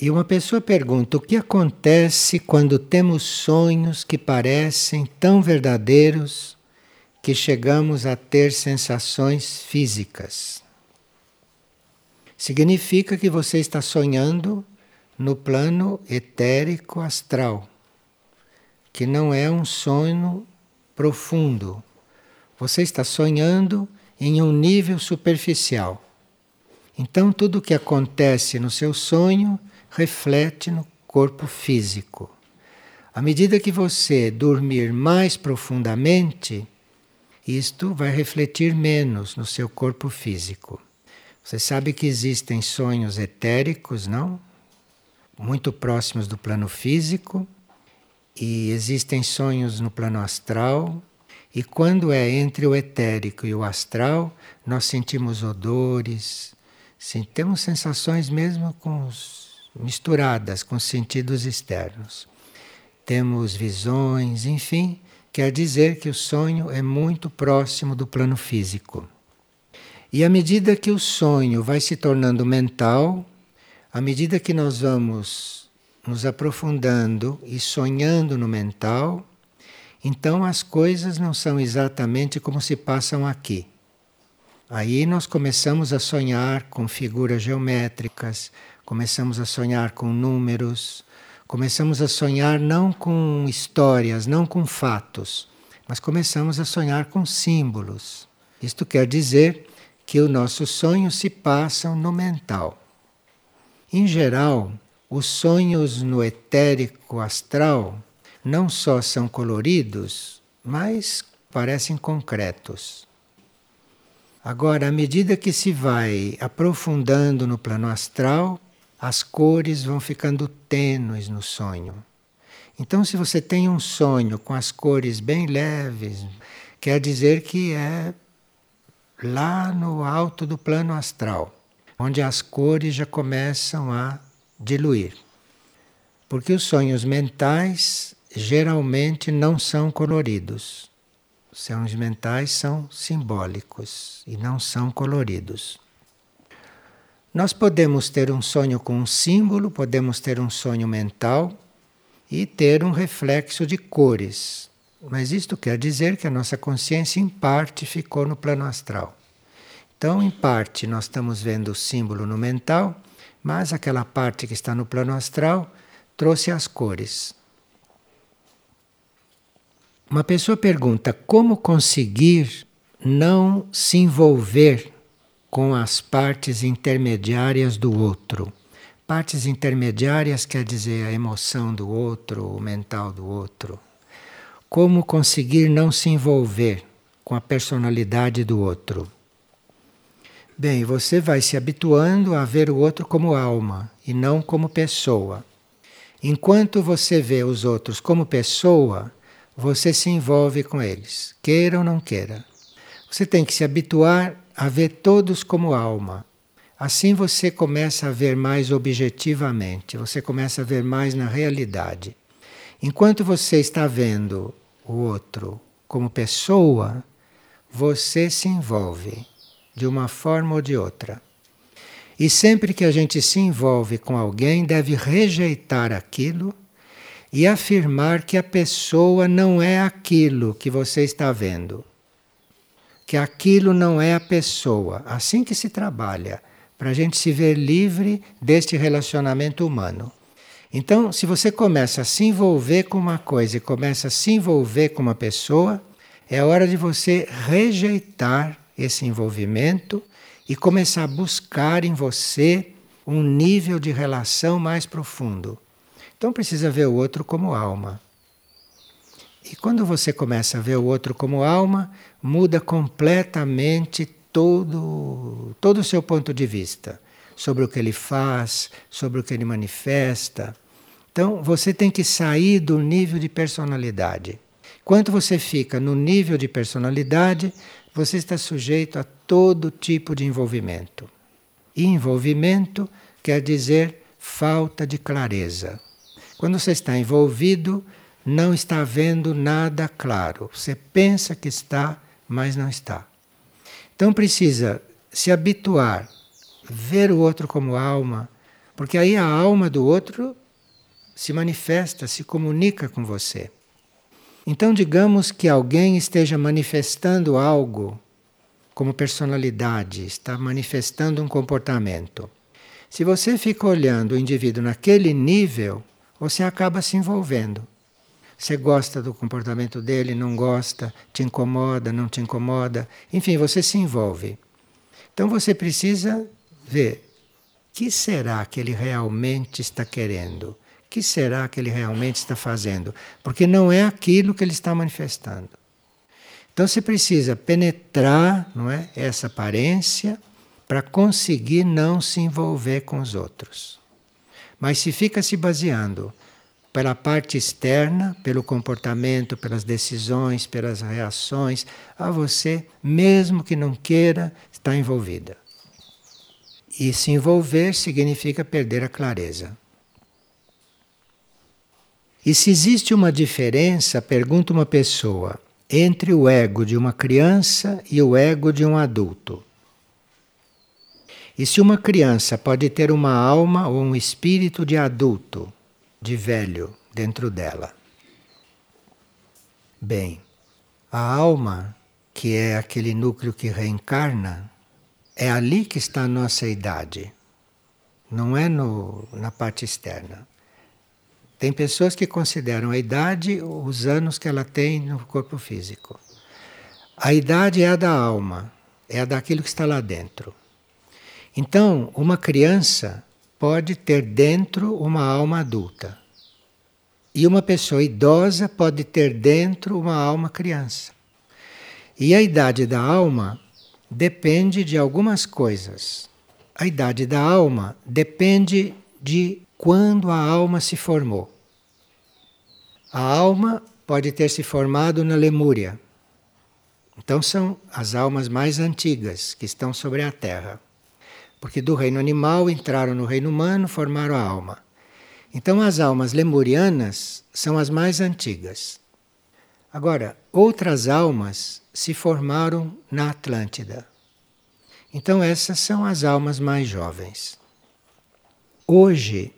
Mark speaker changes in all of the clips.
Speaker 1: E uma pessoa pergunta: o que acontece quando temos sonhos que parecem tão verdadeiros que chegamos a ter sensações físicas? Significa que você está sonhando no plano etérico astral, que não é um sonho profundo. Você está sonhando em um nível superficial. Então, tudo o que acontece no seu sonho reflete no corpo físico. À medida que você dormir mais profundamente, isto vai refletir menos no seu corpo físico. Você sabe que existem sonhos etéricos, não? Muito próximos do plano físico, e existem sonhos no plano astral. E quando é entre o etérico e o astral, nós sentimos odores, temos sensações mesmo com os misturadas com sentidos externos. Temos visões, enfim, quer dizer que o sonho é muito próximo do plano físico. E à medida que o sonho vai se tornando mental, à medida que nós vamos nos aprofundando e sonhando no mental, então as coisas não são exatamente como se passam aqui. Aí nós começamos a sonhar com figuras geométricas, começamos a sonhar com números, começamos a sonhar não com histórias, não com fatos, mas começamos a sonhar com símbolos. Isto quer dizer que os nossos sonhos se passam no mental. Em geral, os sonhos no etérico astral não só são coloridos, mas parecem concretos. Agora, à medida que se vai aprofundando no plano astral, as cores vão ficando tênues no sonho. Então, se você tem um sonho com as cores bem leves, quer dizer que é lá no alto do plano astral, onde as cores já começam a diluir. Porque os sonhos mentais geralmente não são coloridos. Os sonhos mentais são simbólicos e não são coloridos. Nós podemos ter um sonho com um símbolo, podemos ter um sonho mental e ter um reflexo de cores. Mas isto quer dizer que a nossa consciência, em parte, ficou no plano astral. Então, em parte, nós estamos vendo o símbolo no mental, mas aquela parte que está no plano astral trouxe as cores. Uma pessoa pergunta como conseguir não se envolver com as partes intermediárias do outro. Partes intermediárias quer dizer a emoção do outro, o mental do outro. Como conseguir não se envolver com a personalidade do outro? Bem, você vai se habituando a ver o outro como alma e não como pessoa. Enquanto você vê os outros como pessoa, você se envolve com eles, queira ou não queira. Você tem que se habituar a ver todos como alma. Assim você começa a ver mais objetivamente, você começa a ver mais na realidade. Enquanto você está vendo o outro como pessoa, você se envolve de uma forma ou de outra. E sempre que a gente se envolve com alguém, deve rejeitar aquilo e afirmar que a pessoa não é aquilo que você está vendo que aquilo não é a pessoa. Assim que se trabalha, para a gente se ver livre deste relacionamento humano. Então, se você começa a se envolver com uma coisa e começa a se envolver com uma pessoa, é hora de você rejeitar esse envolvimento e começar a buscar em você um nível de relação mais profundo. Então precisa ver o outro como alma. E quando você começa a ver o outro como alma, muda completamente todo, todo o seu ponto de vista sobre o que ele faz, sobre o que ele manifesta. Então, você tem que sair do nível de personalidade. Quando você fica no nível de personalidade, você está sujeito a todo tipo de envolvimento. E envolvimento quer dizer falta de clareza. Quando você está envolvido, não está vendo nada claro. Você pensa que está, mas não está. Então precisa se habituar, ver o outro como alma, Porque aí a alma do outro se manifesta, se comunica com você. Então, digamos que alguém esteja manifestando algo como personalidade, está manifestando um comportamento. Se você fica olhando o indivíduo naquele nível, você acaba se envolvendo. Você gosta do comportamento dele, não gosta, te incomoda, não te incomoda, enfim, você se envolve. Então você precisa ver o que será que ele realmente está querendo? O que será que ele realmente está fazendo? Porque não é aquilo que ele está manifestando. Então você precisa penetrar, não é, essa aparência para conseguir não se envolver com os outros. Mas se fica se baseando pela parte externa, pelo comportamento, pelas decisões, pelas reações, a você, mesmo que não queira, está envolvida. E se envolver significa perder a clareza. E se existe uma diferença, pergunta uma pessoa, entre o ego de uma criança e o ego de um adulto. E se uma criança pode ter uma alma ou um espírito de adulto, de velho dentro dela. Bem, a alma, que é aquele núcleo que reencarna, é ali que está a nossa idade, não é no, na parte externa. Tem pessoas que consideram a idade os anos que ela tem no corpo físico. A idade é a da alma, é a daquilo que está lá dentro. Então, uma criança pode ter dentro uma alma adulta. E uma pessoa idosa pode ter dentro uma alma criança. E a idade da alma depende de algumas coisas. A idade da alma depende de quando a alma se formou. A alma pode ter se formado na Lemúria. Então são as almas mais antigas que estão sobre a Terra. Porque do reino animal entraram no reino humano, formaram a alma. Então as almas lemurianas são as mais antigas. Agora, outras almas se formaram na Atlântida. Então essas são as almas mais jovens. Hoje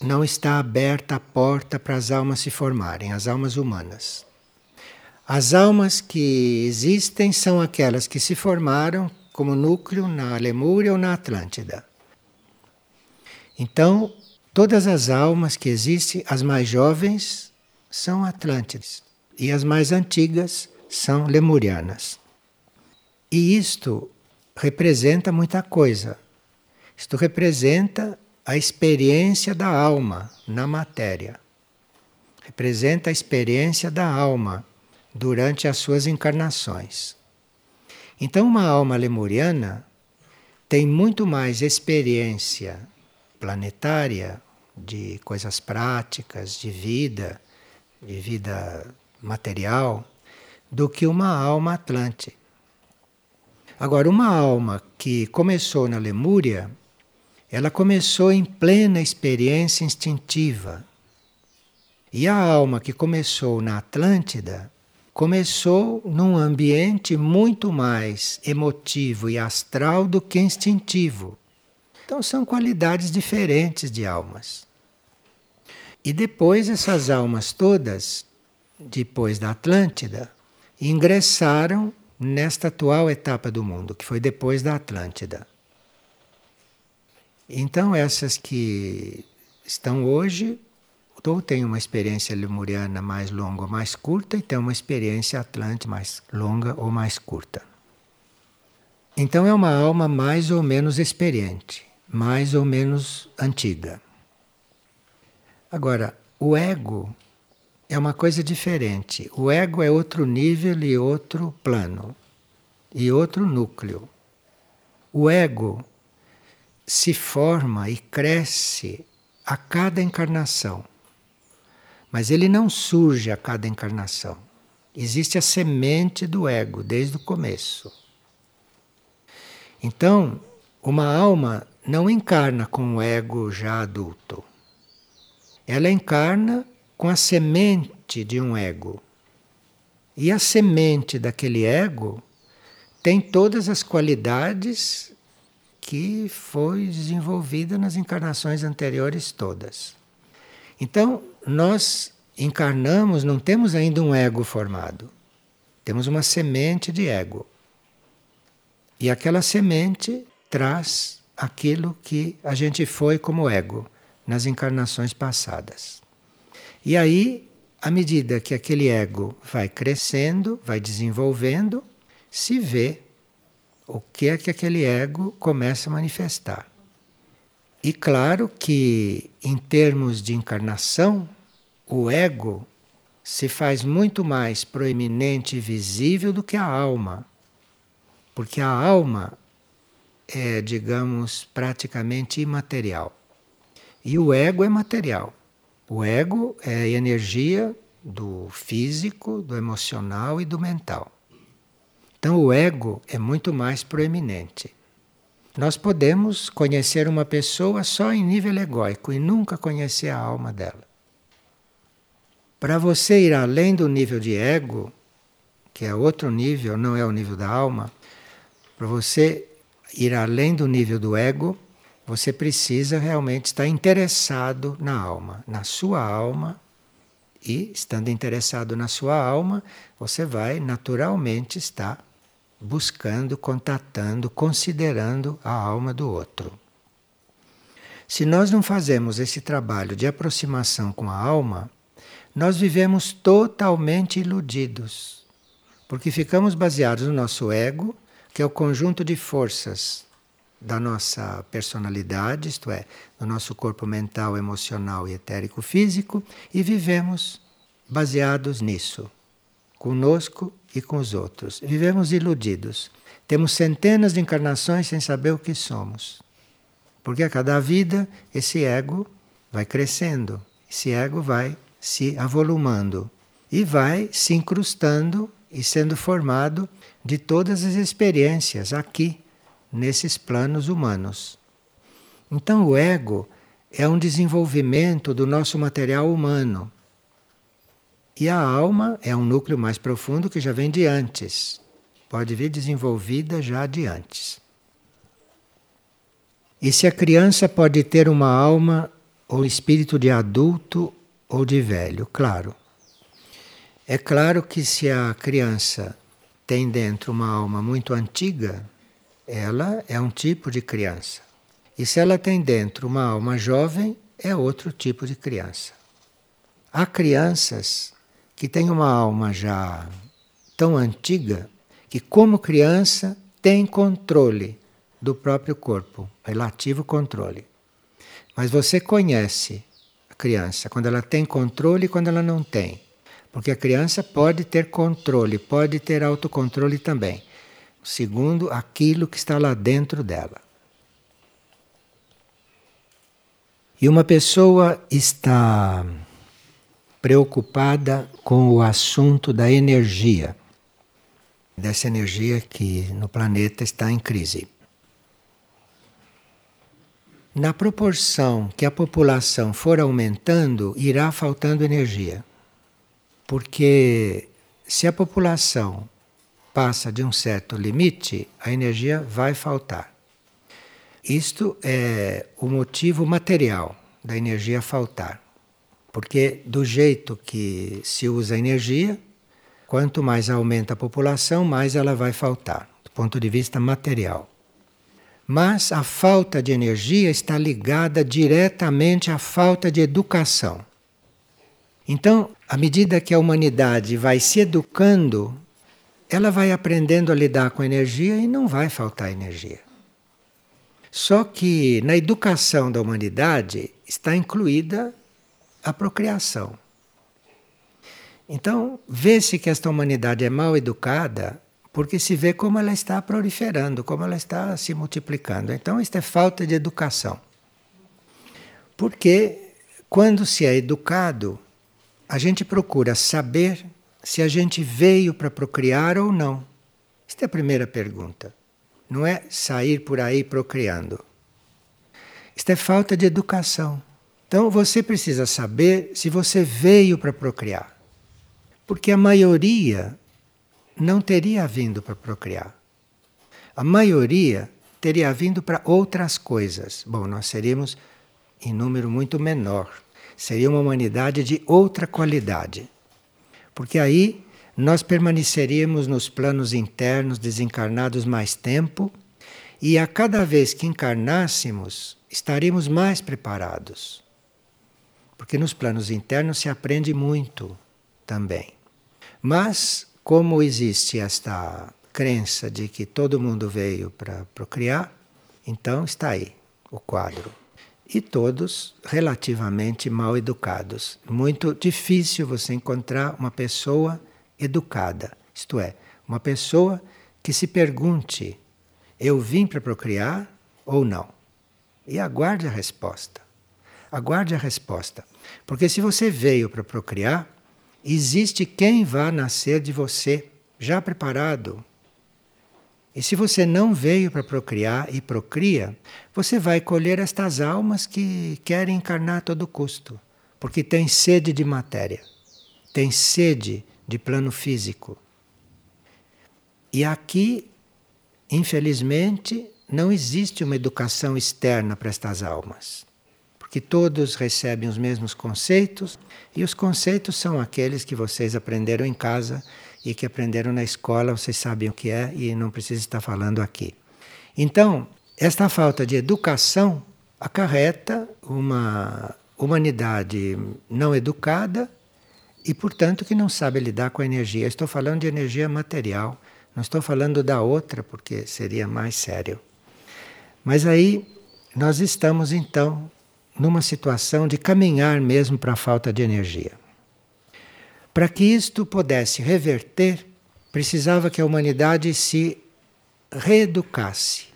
Speaker 1: não está aberta a porta para as almas se formarem, as almas humanas. As almas que existem são aquelas que se formaram como núcleo na Lemúria ou na Atlântida. Então, todas as almas que existem, as mais jovens, são Atlântidas e as mais antigas são lemurianas. E isto representa muita coisa. Isto representa a experiência da alma na matéria. Representa a experiência da alma durante as suas encarnações. Então, uma alma lemuriana tem muito mais experiência planetária, de coisas práticas, de vida, de vida material, do que uma alma atlante. Agora, uma alma que começou na Lemúria, ela começou em plena experiência instintiva. E a alma que começou na Atlântida começou num ambiente muito mais emotivo e astral do que instintivo. Então são qualidades diferentes de almas. E depois essas almas todas, depois da Atlântida, ingressaram nesta atual etapa do mundo, que foi depois da Atlântida. Então essas que estão hoje ou tem uma experiência lemuriana mais longa ou mais curta, e tem uma experiência atlante mais longa ou mais curta. Então é uma alma mais ou menos experiente, mais ou menos antiga. Agora, o ego é uma coisa diferente. O ego é outro nível e outro plano, e outro núcleo. O ego se forma e cresce a cada encarnação. Mas ele não surge a cada encarnação. Existe a semente do ego desde o começo. Então, uma alma não encarna com o ego já adulto. Ela encarna com a semente de um ego. E a semente daquele ego tem todas as qualidades que foi desenvolvida nas encarnações anteriores todas. Então, nós encarnamos, não temos ainda um ego formado. Temos uma semente de ego. E aquela semente traz aquilo que a gente foi como ego nas encarnações passadas. E aí, à medida que aquele ego vai crescendo, vai desenvolvendo, se vê o que é que aquele ego começa a manifestar. E claro que, em termos de encarnação, o ego se faz muito mais proeminente e visível do que a alma. Porque a alma é, digamos, praticamente imaterial. E o ego é material. O ego é energia do físico, do emocional e do mental. Então o ego é muito mais proeminente. Nós podemos conhecer uma pessoa só em nível egóico e nunca conhecer a alma dela. Para você ir além do nível de ego, que é outro nível, não é o nível da alma, para você ir além do nível do ego, você precisa realmente estar interessado na alma, na sua alma. E estando interessado na sua alma, você vai naturalmente estar buscando, contatando, considerando a alma do outro. Se nós não fazemos esse trabalho de aproximação com a alma, nós vivemos totalmente iludidos, porque ficamos baseados no nosso ego, que é o conjunto de forças da nossa personalidade, isto é, do nosso corpo mental, emocional e etérico físico, e vivemos baseados nisso, conosco e com os outros. Vivemos iludidos. Temos centenas de encarnações sem saber o que somos. Porque a cada vida esse ego vai crescendo, esse ego vai se avolumando e vai se incrustando e sendo formado de todas as experiências aqui, nesses planos humanos. Então, o ego é um desenvolvimento do nosso material humano. E a alma é um núcleo mais profundo que já vem de antes. Pode vir desenvolvida já de antes. E se a criança pode ter uma alma ou espírito de adulto ou de velho? Claro. É claro que se a criança tem dentro uma alma muito antiga, ela é um tipo de criança. E se ela tem dentro uma alma jovem, é outro tipo de criança. Há crianças que têm uma alma já tão antiga que, como criança, tem controle do próprio corpo, relativo controle. Mas você conhece criança quando ela tem controle e quando ela não tem. Porque a criança pode ter controle, pode ter autocontrole também, segundo aquilo que está lá dentro dela. E uma pessoa está preocupada com o assunto da energia, dessa energia que no planeta está em crise. Na proporção que a população for aumentando, irá faltando energia. Porque se a população passa de um certo limite, a energia vai faltar. Isto é o motivo material da energia faltar. Porque do jeito que se usa a energia, quanto mais aumenta a população, mais ela vai faltar, do ponto de vista material. Mas a falta de energia está ligada diretamente à falta de educação. Então, à medida que a humanidade vai se educando, ela vai aprendendo a lidar com a energia e não vai faltar energia. Só que na educação da humanidade está incluída a procriação. Então, vê-se que esta humanidade é mal educada porque se vê como ela está proliferando, como ela está se multiplicando. Então, isto é falta de educação. Porque quando se é educado, a gente procura saber se a gente veio para procriar ou não. Esta é a primeira pergunta. Não é sair por aí procriando. Isto é falta de educação. Então você precisa saber se você veio para procriar. Porque a maioria não teria vindo para procriar. A maioria teria vindo para outras coisas. Bom, nós seríamos em número muito menor. Seria uma humanidade de outra qualidade. Porque aí nós permaneceríamos nos planos internos desencarnados mais tempo e a cada vez que encarnássemos, estaríamos mais preparados. Porque nos planos internos se aprende muito também. Mas, como existe esta crença de que todo mundo veio para procriar, então está aí o quadro. E todos relativamente mal educados. Muito difícil você encontrar uma pessoa educada, isto é, uma pessoa que se pergunte: eu vim para procriar ou não? E aguarde a resposta. Aguarde a resposta. Porque se você veio para procriar, existe quem vá nascer de você, já preparado. E se você não veio para procriar e procria, você vai colher estas almas que querem encarnar a todo custo, porque tem sede de matéria, tem sede de plano físico. E aqui, infelizmente, não existe uma educação externa para estas almas porque todos recebem os mesmos conceitos e os conceitos são aqueles que vocês aprenderam em casa e que aprenderam na escola, vocês sabem o que é e não precisa estar falando aqui. Então, esta falta de educação acarreta uma humanidade não educada e, portanto, que não sabe lidar com a energia. Estou falando de energia material, não estou falando da outra, porque seria mais sério. Mas aí nós estamos então numa situação de caminhar mesmo para a falta de energia. Para que isto pudesse reverter, precisava que a humanidade se reeducasse.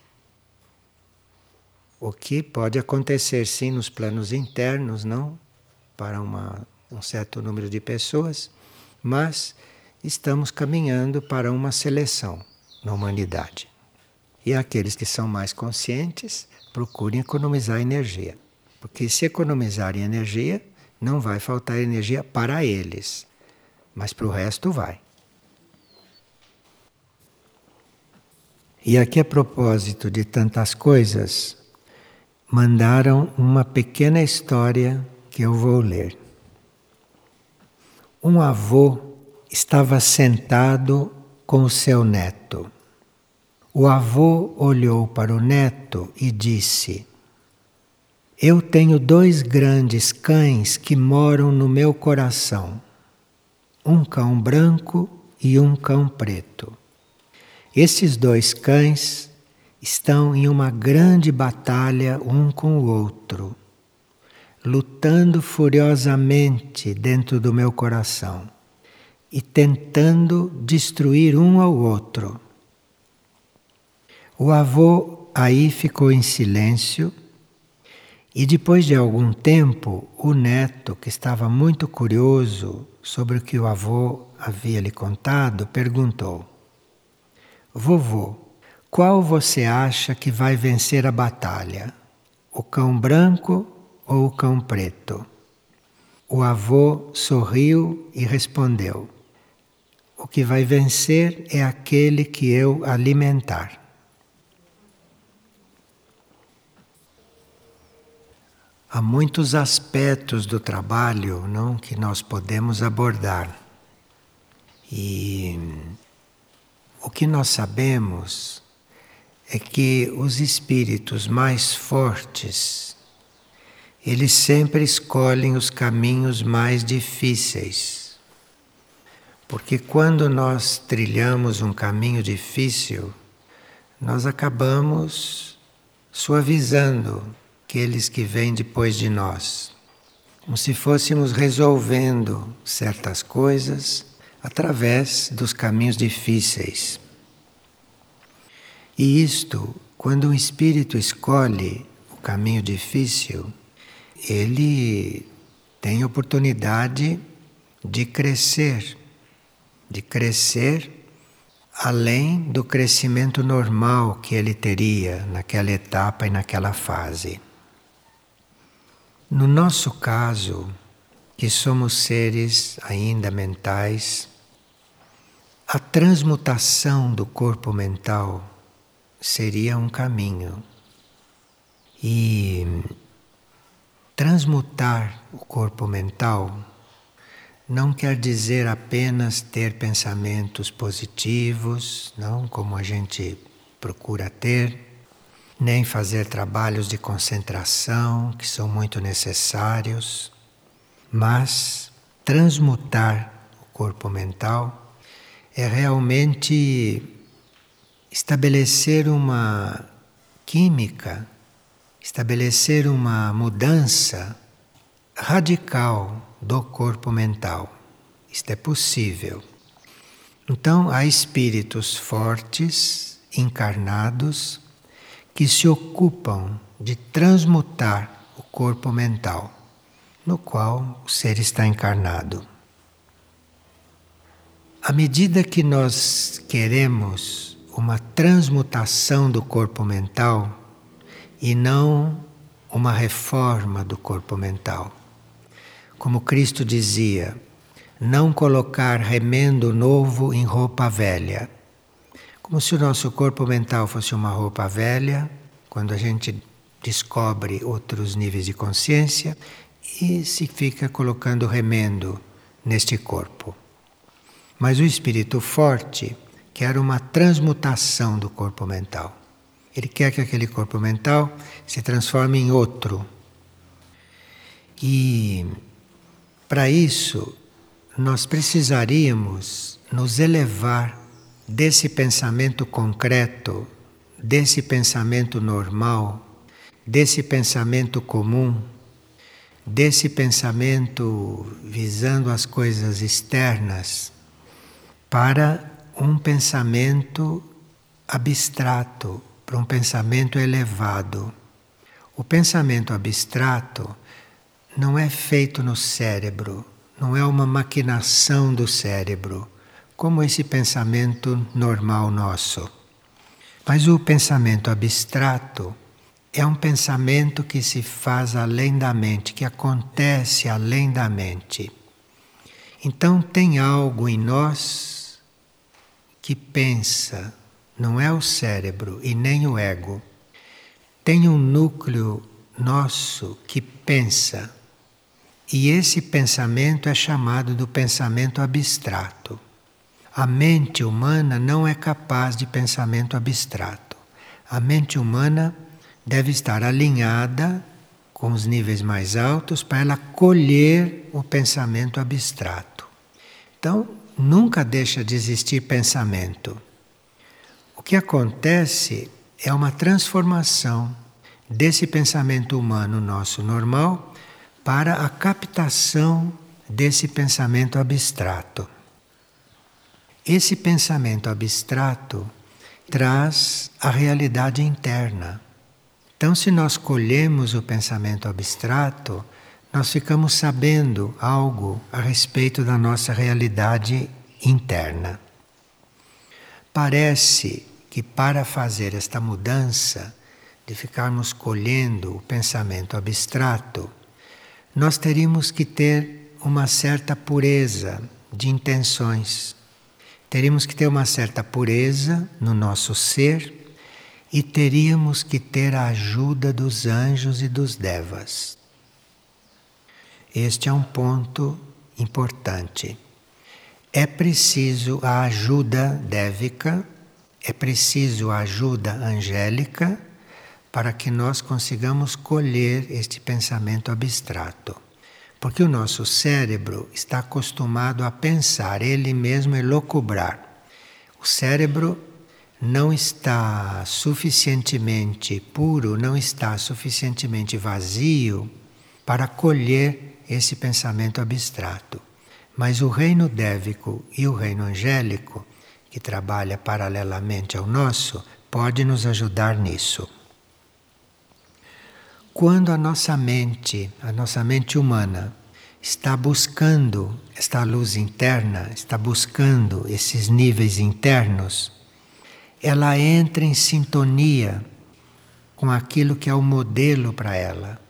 Speaker 1: O que pode acontecer sim nos planos internos, não para uma, um certo número de pessoas, mas estamos caminhando para uma seleção na humanidade. E aqueles que são mais conscientes procurem economizar energia. Porque se economizarem energia, não vai faltar energia para eles, mas para o resto vai. E aqui, a propósito de tantas coisas, mandaram uma pequena história que eu vou ler. Um avô estava sentado com o seu neto. O avô olhou para o neto e disse: eu tenho dois grandes cães que moram no meu coração: um cão branco e um cão preto. Esses dois cães estão em uma grande batalha um com o outro, lutando furiosamente dentro do meu coração e tentando destruir um ao outro. O avô aí ficou em silêncio e depois de algum tempo, o neto, que estava muito curioso sobre o que o avô havia lhe contado, perguntou: Vovô, qual você acha que vai vencer a batalha? O cão branco ou o cão preto? O avô sorriu e respondeu: O que vai vencer é aquele que eu alimentar. Há muitos aspectos do trabalho não, que nós podemos abordar. E o que nós sabemos é que os espíritos mais fortes, eles sempre escolhem os caminhos mais difíceis. Porque quando nós trilhamos um caminho difícil, nós acabamos suavizando aqueles que vêm depois de nós. Como se fôssemos resolvendo certas coisas através dos caminhos difíceis. E isto, quando um espírito escolhe o caminho difícil, ele tem oportunidade de crescer, de crescer além do crescimento normal que ele teria naquela etapa e naquela fase. No nosso caso, que somos seres ainda mentais, a transmutação do corpo mental seria um caminho. E transmutar o corpo mental não quer dizer apenas ter pensamentos positivos, não como a gente procura ter, nem fazer trabalhos de concentração que são muito necessários, mas transmutar o corpo mental é realmente estabelecer uma química, estabelecer uma mudança radical do corpo mental. Isto é possível. Então, há espíritos fortes, encarnados, que se ocupam de transmutar o corpo mental, no qual o ser está encarnado. À medida que nós queremos uma transmutação do corpo mental e não uma reforma do corpo mental, como Cristo dizia, não colocar remendo novo em roupa velha. Como se o nosso corpo mental fosse uma roupa velha, quando a gente descobre outros níveis de consciência e se fica colocando remendo neste corpo. Mas o espírito forte quer uma transmutação do corpo mental. Ele quer que aquele corpo mental se transforme em outro. E para isso, nós precisaríamos nos elevar desse pensamento concreto, desse pensamento normal, desse pensamento comum, desse pensamento visando as coisas externas, para um pensamento abstrato, para um pensamento elevado. O pensamento abstrato não é feito no cérebro, não é uma maquinação do cérebro, como esse pensamento normal nosso. Mas o pensamento abstrato é um pensamento que se faz além da mente, que acontece além da mente. Então tem algo em nós que pensa, não é o cérebro e nem o ego. Tem um núcleo nosso que pensa e esse pensamento é chamado do pensamento abstrato. A mente humana não é capaz de pensamento abstrato. A mente humana deve estar alinhada com os níveis mais altos para ela colher o pensamento abstrato. Então, nunca deixa de existir pensamento. O que acontece é uma transformação desse pensamento humano nosso normal para a captação desse pensamento abstrato. Esse pensamento abstrato traz a realidade interna. Então, se nós colhemos o pensamento abstrato, nós ficamos sabendo algo a respeito da nossa realidade interna. Parece que para fazer esta mudança de ficarmos colhendo o pensamento abstrato, nós teríamos que ter uma certa pureza de intenções. Teríamos que ter uma certa pureza no nosso ser e teríamos que ter a ajuda dos anjos e dos devas. Este é um ponto importante. É preciso a ajuda dévica, é preciso a ajuda angélica para que nós consigamos colher este pensamento abstrato. Porque o nosso cérebro está acostumado a pensar ele mesmo e locubrar. O cérebro não está suficientemente puro, não está suficientemente vazio para colher esse pensamento abstrato. Mas o reino dévico e o reino angélico, que trabalha paralelamente ao nosso, pode nos ajudar nisso. Quando a nossa mente, a nossa mente humana, está buscando esta luz interna, está buscando esses níveis internos, ela entra em sintonia com aquilo que é o modelo para ela.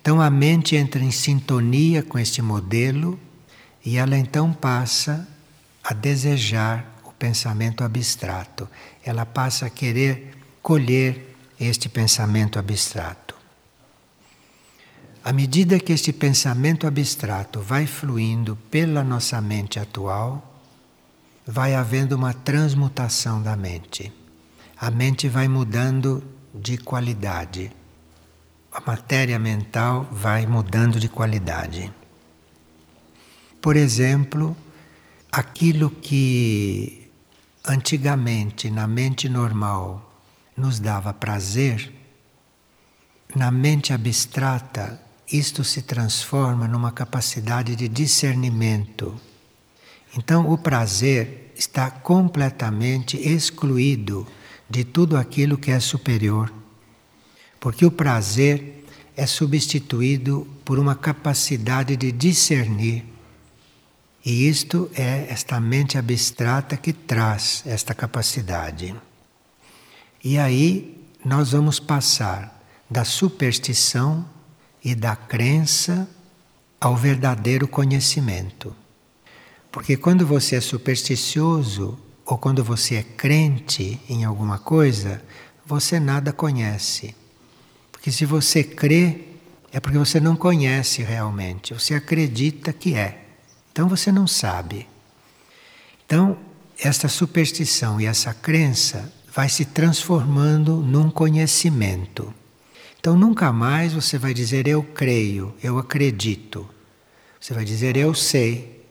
Speaker 1: Então a mente entra em sintonia com este modelo e ela então passa a desejar o pensamento abstrato. Ela passa a querer colher este pensamento abstrato. À medida que este pensamento abstrato vai fluindo pela nossa mente atual, vai havendo uma transmutação da mente. A mente vai mudando de qualidade. A matéria mental vai mudando de qualidade. Por exemplo, aquilo que antigamente na mente normal nos dava prazer, na mente abstrata isto se transforma numa capacidade de discernimento. Então, o prazer está completamente excluído de tudo aquilo que é superior, porque o prazer é substituído por uma capacidade de discernir. E isto é esta mente abstrata que traz esta capacidade. E aí nós vamos passar da superstição e da crença ao verdadeiro conhecimento. Porque quando você é supersticioso ou quando você é crente em alguma coisa, você nada conhece. Porque se você crê, é porque você não conhece realmente, você acredita que é. Então você não sabe. Então, esta superstição e essa crença vai se transformando num conhecimento. Então nunca mais você vai dizer eu creio, eu acredito. Você vai dizer eu sei.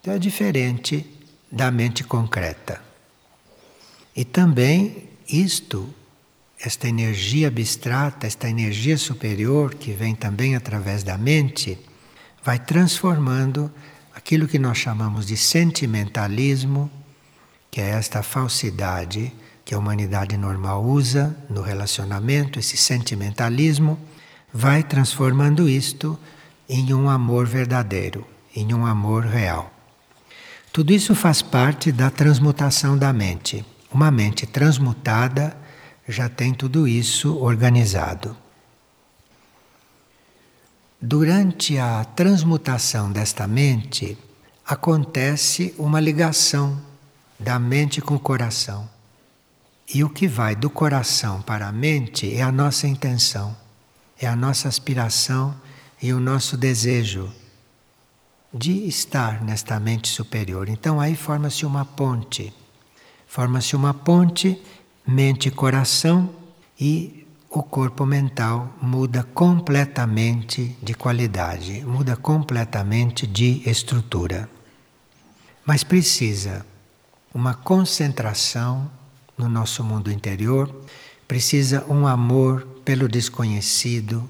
Speaker 1: Então é diferente da mente concreta. E também isto, esta energia abstrata, esta energia superior que vem também através da mente, vai transformando aquilo que nós chamamos de sentimentalismo, que é esta falsidade que a humanidade normal usa no relacionamento, esse sentimentalismo, vai transformando isto em um amor verdadeiro, em um amor real. Tudo isso faz parte da transmutação da mente. Uma mente transmutada já tem tudo isso organizado. Durante a transmutação desta mente, acontece uma ligação da mente com o coração. E o que vai do coração para a mente é a nossa intenção, é a nossa aspiração e o nosso desejo de estar nesta mente superior. Então aí forma-se uma ponte. Forma-se uma ponte mente coração e o corpo mental muda completamente de qualidade, muda completamente de estrutura. Mas precisa uma concentração no nosso mundo interior, precisa um amor pelo desconhecido,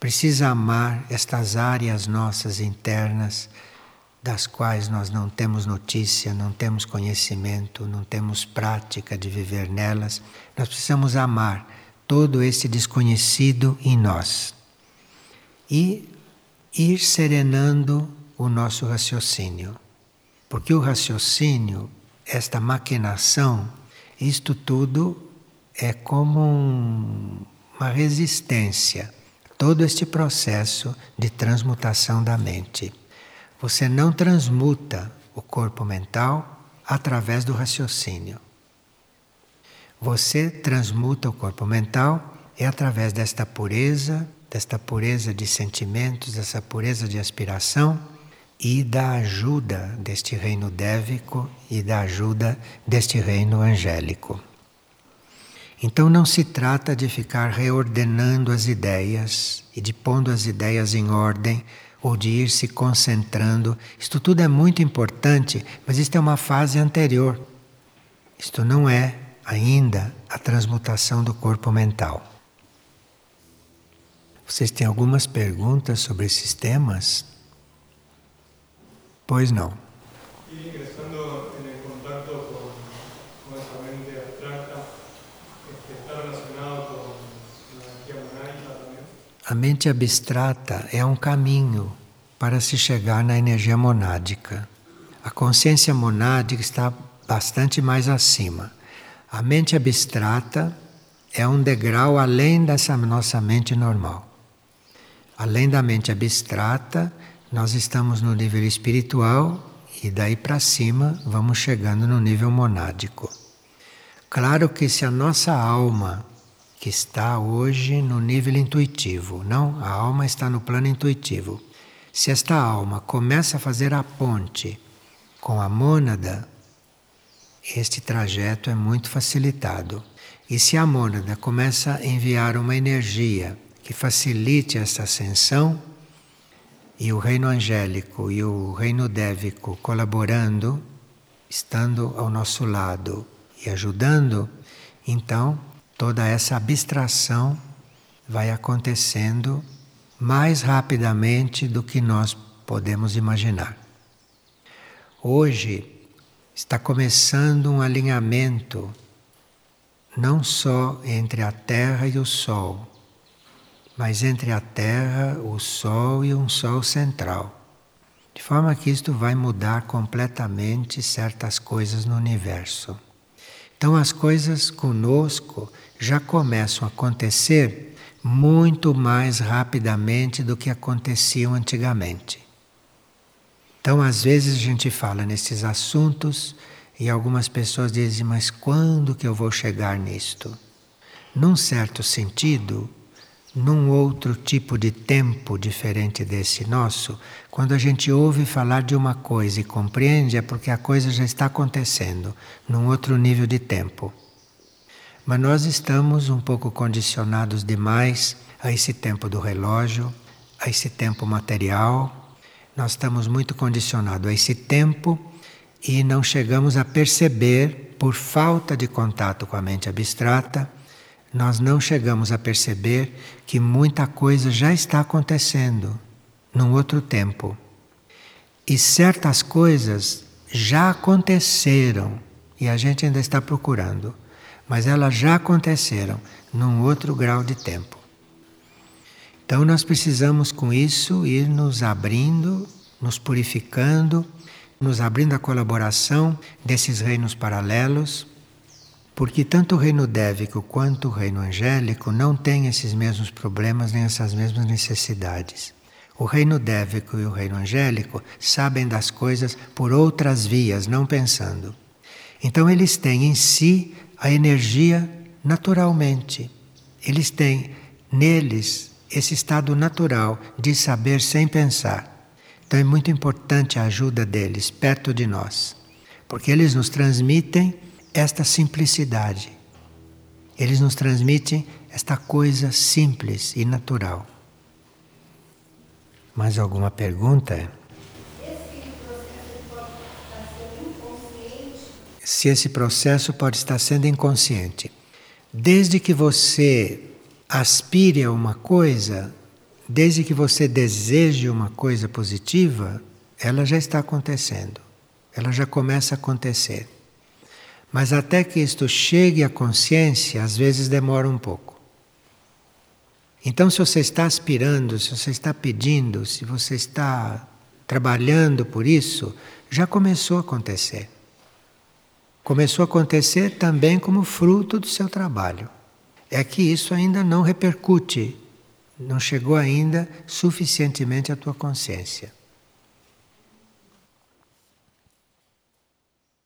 Speaker 1: precisa amar estas áreas nossas internas, das quais nós não temos notícia, não temos conhecimento, não temos prática de viver nelas. Nós precisamos amar todo esse desconhecido em nós e ir serenando o nosso raciocínio. Porque o raciocínio, esta maquinação isto tudo é como um, uma resistência, todo este processo de transmutação da mente. Você não transmuta o corpo mental através do raciocínio. Você transmuta o corpo mental é através desta pureza, desta pureza de sentimentos, dessa pureza de aspiração e da ajuda deste reino dévico e da ajuda deste reino angélico. Então não se trata de ficar reordenando as ideias e de pondo as ideias em ordem ou de ir se concentrando. Isto tudo é muito importante, mas isto é uma fase anterior. Isto não é ainda a transmutação do corpo mental. Vocês têm algumas perguntas sobre esses temas? Pois não. A mente abstrata é um caminho para se chegar na energia monádica. A consciência monádica está bastante mais acima. A mente abstrata é um degrau além dessa nossa mente normal. Além da mente abstrata, nós estamos no nível espiritual e daí para cima vamos chegando no nível monádico. Claro que se a nossa alma, que está hoje no nível intuitivo, não, a alma está no plano intuitivo. Se esta alma começa a fazer a ponte com a mônada, este trajeto é muito facilitado. E se a mônada começa a enviar uma energia que facilite essa ascensão, e o reino angélico e o reino dévico colaborando, estando ao nosso lado e ajudando, então toda essa abstração vai acontecendo mais rapidamente do que nós podemos imaginar. Hoje está começando um alinhamento não só entre a Terra e o Sol, mas entre a Terra, o Sol e um Sol central. De forma que isto vai mudar completamente certas coisas no universo. Então as coisas conosco já começam a acontecer muito mais rapidamente do que aconteciam antigamente. Então, às vezes a gente fala nesses assuntos e algumas pessoas dizem: Mas quando que eu vou chegar nisto? Num certo sentido, num outro tipo de tempo diferente desse nosso, quando a gente ouve falar de uma coisa e compreende, é porque a coisa já está acontecendo, num outro nível de tempo. Mas nós estamos um pouco condicionados demais a esse tempo do relógio, a esse tempo material. Nós estamos muito condicionados a esse tempo e não chegamos a perceber, por falta de contato com a mente abstrata, nós não chegamos a perceber que muita coisa já está acontecendo num outro tempo. E certas coisas já aconteceram e a gente ainda está procurando, mas elas já aconteceram num outro grau de tempo. Então nós precisamos com isso ir nos abrindo, nos purificando, nos abrindo a colaboração desses reinos paralelos porque tanto o reino dévico quanto o reino angélico não têm esses mesmos problemas nem essas mesmas necessidades. O reino dévico e o reino angélico sabem das coisas por outras vias, não pensando. Então eles têm em si a energia naturalmente. Eles têm neles esse estado natural de saber sem pensar. Então é muito importante a ajuda deles perto de nós, porque eles nos transmitem esta simplicidade. Eles nos transmitem esta coisa simples e natural. Mais alguma pergunta? Se esse processo pode estar sendo inconsciente. Desde que você aspire a uma coisa, desde que você deseje uma coisa positiva, ela já está acontecendo. Ela já começa a acontecer. Mas até que isto chegue à consciência, às vezes demora um pouco. Então, se você está aspirando, se você está pedindo, se você está trabalhando por isso, já começou a acontecer. Começou a acontecer também como fruto do seu trabalho. É que isso ainda não repercute, não chegou ainda suficientemente à tua consciência.